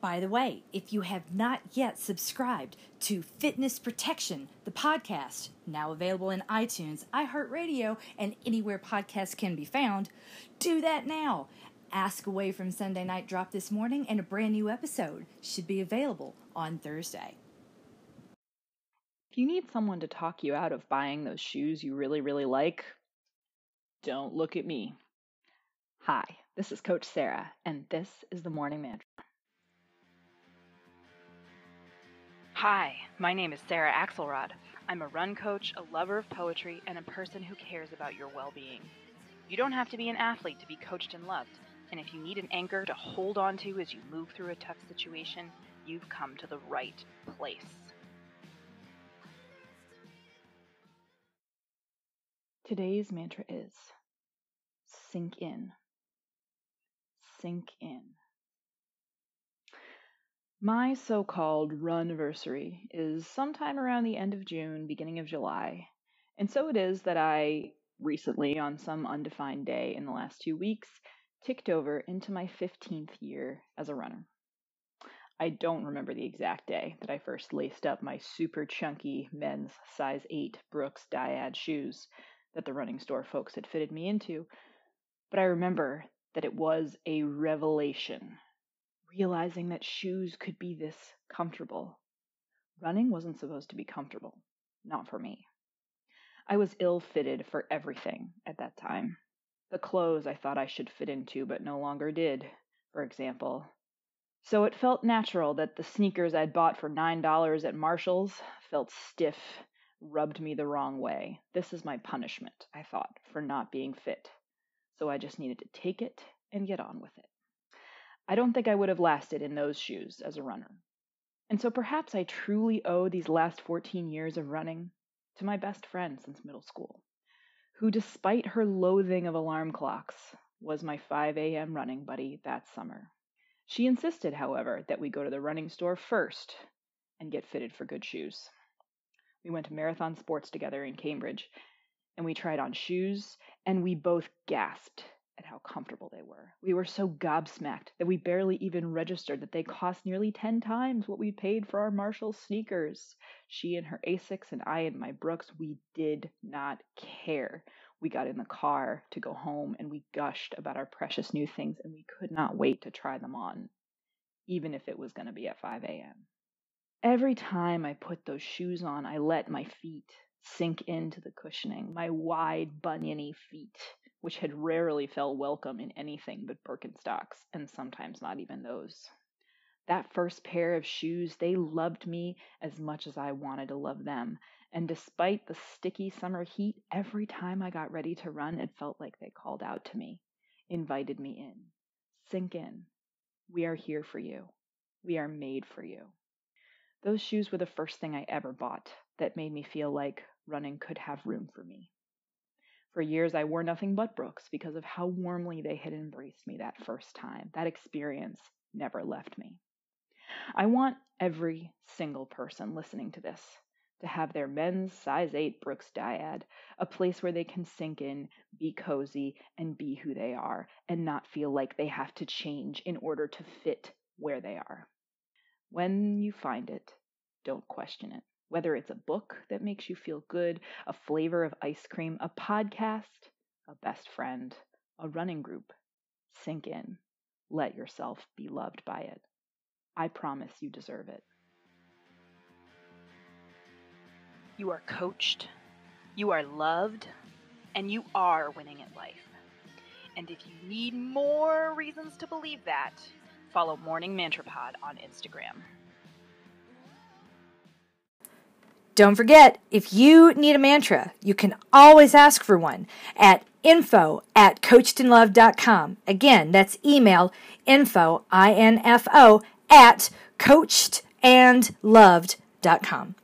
By the way, if you have not yet subscribed to Fitness Protection, the podcast, now available in iTunes, iHeartRadio, and anywhere podcasts can be found, do that now. Ask Away from Sunday Night drop this morning, and a brand new episode should be available on Thursday. If you need someone to talk you out of buying those shoes you really, really like, don't look at me. Hi, this is Coach Sarah, and this is the Morning Mantra. Hi, my name is Sarah Axelrod. I'm a run coach, a lover of poetry, and a person who cares about your well being. You don't have to be an athlete to be coached and loved, and if you need an anchor to hold on to as you move through a tough situation, you've come to the right place. Today's mantra is sink in. Sink in. My so called runversary is sometime around the end of June, beginning of July. And so it is that I recently, on some undefined day in the last two weeks, ticked over into my 15th year as a runner. I don't remember the exact day that I first laced up my super chunky men's size 8 Brooks Dyad shoes that the running store folks had fitted me into, but I remember that it was a revelation realizing that shoes could be this comfortable. Running wasn't supposed to be comfortable, not for me. I was ill fitted for everything at that time. The clothes I thought I should fit into but no longer did, for example. So it felt natural that the sneakers I'd bought for $9 at Marshall's felt stiff, rubbed me the wrong way. This is my punishment, I thought, for not being fit. So I just needed to take it and get on with it. I don't think I would have lasted in those shoes as a runner. And so perhaps I truly owe these last 14 years of running to my best friend since middle school, who, despite her loathing of alarm clocks, was my 5 a.m. running buddy that summer. She insisted, however, that we go to the running store first and get fitted for good shoes. We went to Marathon Sports together in Cambridge, and we tried on shoes, and we both gasped at how comfortable they were. We were so gobsmacked that we barely even registered that they cost nearly 10 times what we paid for our Marshall sneakers. She in her Asics and I in my Brooks, we did not care. We got in the car to go home and we gushed about our precious new things and we could not wait to try them on, even if it was going to be at 5 a.m. Every time I put those shoes on, I let my feet sink into the cushioning, my wide, buniony feet which had rarely felt welcome in anything but Birkenstocks, and sometimes not even those. That first pair of shoes, they loved me as much as I wanted to love them. And despite the sticky summer heat, every time I got ready to run, it felt like they called out to me, invited me in. Sink in. We are here for you. We are made for you. Those shoes were the first thing I ever bought that made me feel like running could have room for me. For years, I wore nothing but Brooks because of how warmly they had embraced me that first time. That experience never left me. I want every single person listening to this to have their men's size 8 Brooks dyad, a place where they can sink in, be cozy, and be who they are, and not feel like they have to change in order to fit where they are. When you find it, don't question it. Whether it's a book that makes you feel good, a flavor of ice cream, a podcast, a best friend, a running group, sink in. Let yourself be loved by it. I promise you deserve it. You are coached, you are loved, and you are winning at life. And if you need more reasons to believe that, follow Morning Mantra Pod on Instagram. Don't forget, if you need a mantra, you can always ask for one at info at coachedandloved.com. Again, that's email info, I-N-F-O, at coachedandloved.com.